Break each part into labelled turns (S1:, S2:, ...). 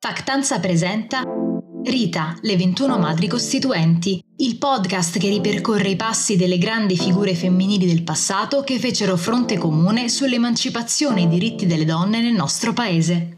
S1: Factanza presenta Rita, le 21 madri costituenti, il podcast che ripercorre i passi delle grandi figure femminili del passato che fecero fronte comune sull'emancipazione e i diritti delle donne nel nostro paese.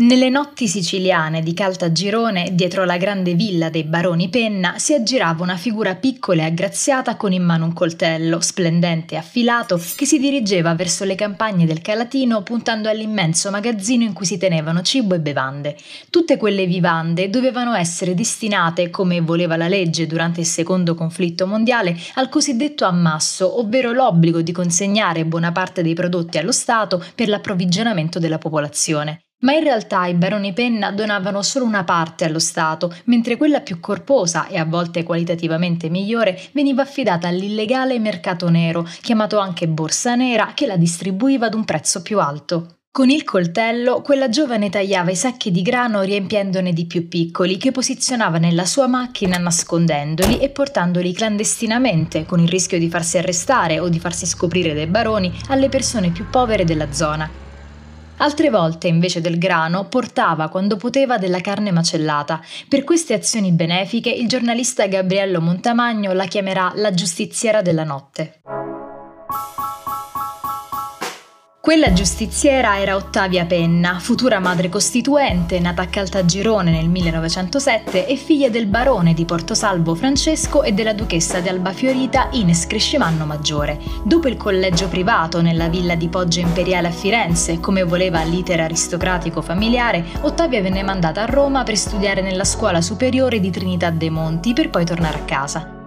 S1: Nelle notti siciliane di Caltagirone, dietro la grande villa dei baroni Penna, si aggirava una figura piccola e aggraziata con in mano un coltello, splendente e affilato, che si dirigeva verso le campagne del Calatino puntando all'immenso magazzino in cui si tenevano cibo e bevande. Tutte quelle vivande dovevano essere destinate, come voleva la legge durante il secondo conflitto mondiale, al cosiddetto ammasso, ovvero l'obbligo di consegnare buona parte dei prodotti allo Stato per l'approvvigionamento della popolazione. Ma in realtà i baroni Penna donavano solo una parte allo Stato, mentre quella più corposa e a volte qualitativamente migliore veniva affidata all'illegale mercato nero, chiamato anche borsa nera, che la distribuiva ad un prezzo più alto. Con il coltello, quella giovane tagliava i sacchi di grano riempiendone di più piccoli che posizionava nella sua macchina nascondendoli e portandoli clandestinamente, con il rischio di farsi arrestare o di farsi scoprire dai baroni alle persone più povere della zona. Altre volte, invece del grano, portava quando poteva della carne macellata. Per queste azioni benefiche il giornalista Gabriello Montamagno la chiamerà la giustiziera della notte. Quella giustiziera era Ottavia Penna, futura madre costituente, nata a Caltagirone nel 1907 e figlia del barone di Portosalvo Francesco e della duchessa di Alba Fiorita Ines Crescimanno Maggiore. Dopo il collegio privato nella villa di Poggio Imperiale a Firenze, come voleva l'iter aristocratico familiare, Ottavia venne mandata a Roma per studiare nella scuola superiore di Trinità dei Monti per poi tornare a casa.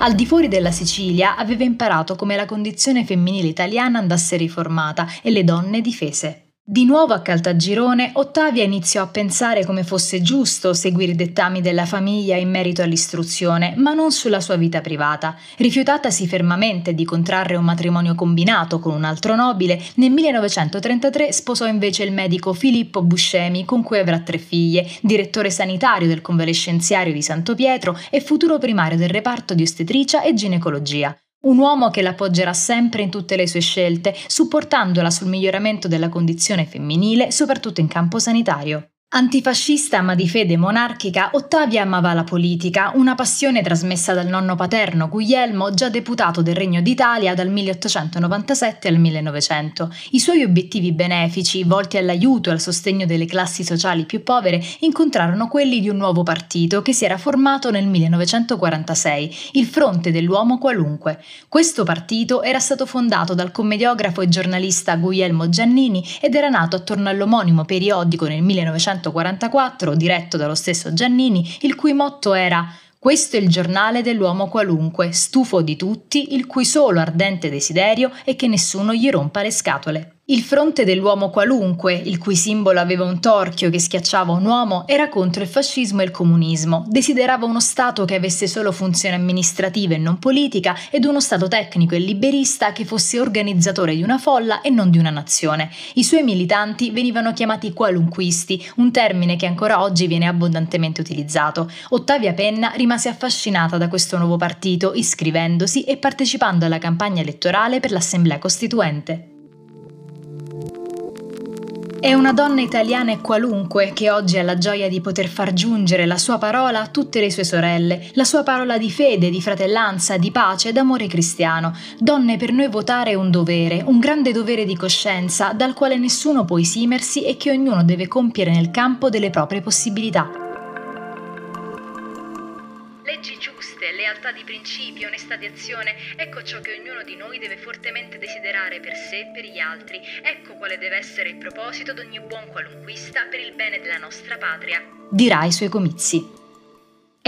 S1: Al di fuori della Sicilia aveva imparato come la condizione femminile italiana andasse riformata e le donne difese. Di nuovo a Caltagirone, Ottavia iniziò a pensare come fosse giusto seguire i dettami della famiglia in merito all'istruzione, ma non sulla sua vita privata. Rifiutatasi fermamente di contrarre un matrimonio combinato con un altro nobile, nel 1933 sposò invece il medico Filippo Buscemi, con cui avrà tre figlie, direttore sanitario del convalescenziario di Santo Pietro e futuro primario del reparto di ostetricia e ginecologia. Un uomo che l'appoggerà sempre in tutte le sue scelte, supportandola sul miglioramento della condizione femminile, soprattutto in campo sanitario. Antifascista ma di fede monarchica, Ottavia amava la politica, una passione trasmessa dal nonno paterno Guglielmo, già deputato del Regno d'Italia dal 1897 al 1900. I suoi obiettivi benefici, volti all'aiuto e al sostegno delle classi sociali più povere, incontrarono quelli di un nuovo partito che si era formato nel 1946, il Fronte dell'Uomo Qualunque. Questo partito era stato fondato dal commediografo e giornalista Guglielmo Giannini ed era nato attorno all'omonimo periodico nel 1900 1944, diretto dallo stesso Giannini, il cui motto era questo è il giornale dell'uomo qualunque, stufo di tutti, il cui solo ardente desiderio è che nessuno gli rompa le scatole. Il fronte dell'uomo qualunque, il cui simbolo aveva un torchio che schiacciava un uomo, era contro il fascismo e il comunismo. Desiderava uno Stato che avesse solo funzione amministrativa e non politica ed uno Stato tecnico e liberista che fosse organizzatore di una folla e non di una nazione. I suoi militanti venivano chiamati qualunquisti, un termine che ancora oggi viene abbondantemente utilizzato. Ottavia Penna rimase affascinata da questo nuovo partito, iscrivendosi e partecipando alla campagna elettorale per l'Assemblea Costituente. È una donna italiana e qualunque che oggi ha la gioia di poter far giungere la sua parola a tutte le sue sorelle, la sua parola di fede, di fratellanza, di pace, d'amore cristiano. Donne, per noi votare è un dovere, un grande dovere di coscienza, dal quale nessuno può esimersi e che ognuno deve compiere nel campo delle proprie possibilità.
S2: Di principi, onestà di azione, ecco ciò che ognuno di noi deve fortemente desiderare per sé e per gli altri. Ecco quale deve essere il proposito di ogni buon qualunquista per il bene della nostra patria.
S1: Dirà ai suoi comizi.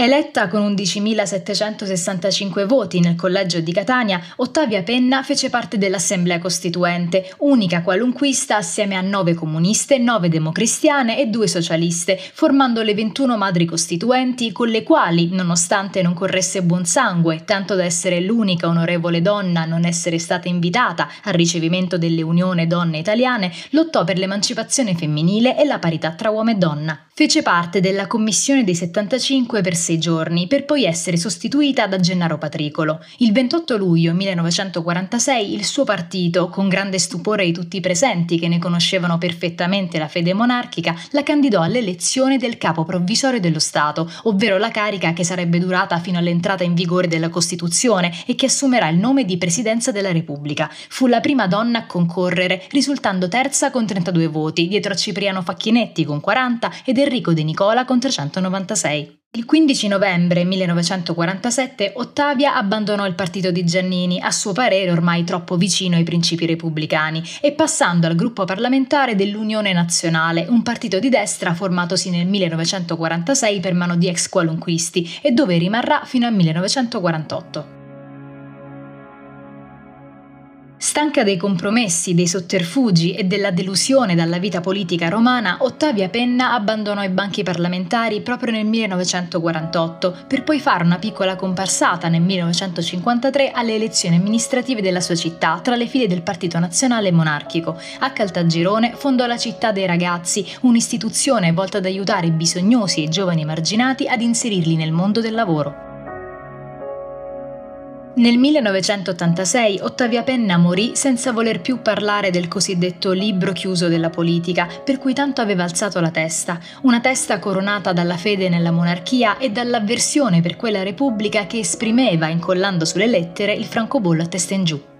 S1: Eletta con 11.765 voti nel collegio di Catania, Ottavia Penna fece parte dell'Assemblea Costituente, unica qualunquista assieme a nove comuniste, nove democristiane e due socialiste, formando le 21 madri costituenti con le quali, nonostante non corresse buon sangue, tanto da essere l'unica onorevole donna a non essere stata invitata al ricevimento delle Unione Donne Italiane, lottò per l'emancipazione femminile e la parità tra uomo e donna. Fece parte della Commissione dei 75 per sei giorni per poi essere sostituita da Gennaro Patricolo. Il 28 luglio 1946 il suo partito, con grande stupore di tutti i presenti che ne conoscevano perfettamente la fede monarchica, la candidò all'elezione del capo provvisorio dello Stato, ovvero la carica che sarebbe durata fino all'entrata in vigore della Costituzione e che assumerà il nome di Presidenza della Repubblica. Fu la prima donna a concorrere, risultando terza con 32 voti, dietro a Cipriano Facchinetti con 40 ed Enrico De Nicola con 396. Il 15 novembre 1947 Ottavia abbandonò il partito di Giannini, a suo parere ormai troppo vicino ai principi repubblicani, e passando al gruppo parlamentare dell'Unione Nazionale, un partito di destra formatosi nel 1946 per mano di ex qualunquisti e dove rimarrà fino al 1948. Stanca dei compromessi, dei sotterfugi e della delusione dalla vita politica romana, Ottavia Penna abbandonò i banchi parlamentari proprio nel 1948, per poi fare una piccola comparsata nel 1953 alle elezioni amministrative della sua città tra le file del Partito Nazionale Monarchico. A Caltagirone fondò la Città dei Ragazzi, un'istituzione volta ad aiutare i bisognosi e i giovani emarginati ad inserirli nel mondo del lavoro. Nel 1986 Ottavia Penna morì senza voler più parlare del cosiddetto libro chiuso della politica, per cui tanto aveva alzato la testa, una testa coronata dalla fede nella monarchia e dall'avversione per quella repubblica che esprimeva, incollando sulle lettere, il francobollo a testa in giù.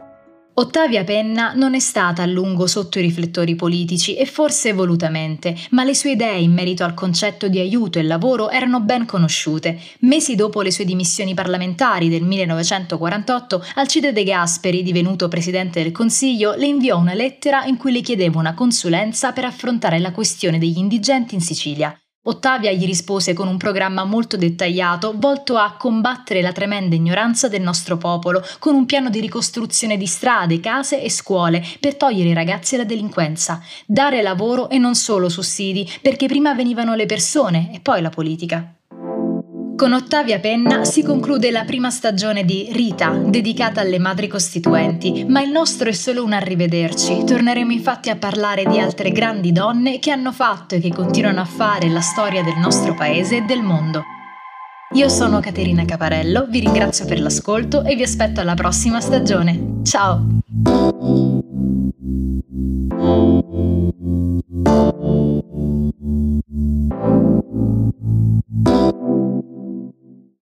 S1: Ottavia Penna non è stata a lungo sotto i riflettori politici e forse volutamente, ma le sue idee in merito al concetto di aiuto e lavoro erano ben conosciute. Mesi dopo le sue dimissioni parlamentari del 1948, Alcide De Gasperi, divenuto presidente del Consiglio, le inviò una lettera in cui le chiedeva una consulenza per affrontare la questione degli indigenti in Sicilia. Ottavia gli rispose con un programma molto dettagliato volto a combattere la tremenda ignoranza del nostro popolo, con un piano di ricostruzione di strade, case e scuole per togliere i ragazzi alla delinquenza, dare lavoro e non solo sussidi, perché prima venivano le persone e poi la politica. Con Ottavia Penna si conclude la prima stagione di Rita, dedicata alle madri costituenti, ma il nostro è solo un arrivederci. Torneremo infatti a parlare di altre grandi donne che hanno fatto e che continuano a fare la storia del nostro paese e del mondo. Io sono Caterina Caparello, vi ringrazio per l'ascolto e vi aspetto alla prossima stagione. Ciao!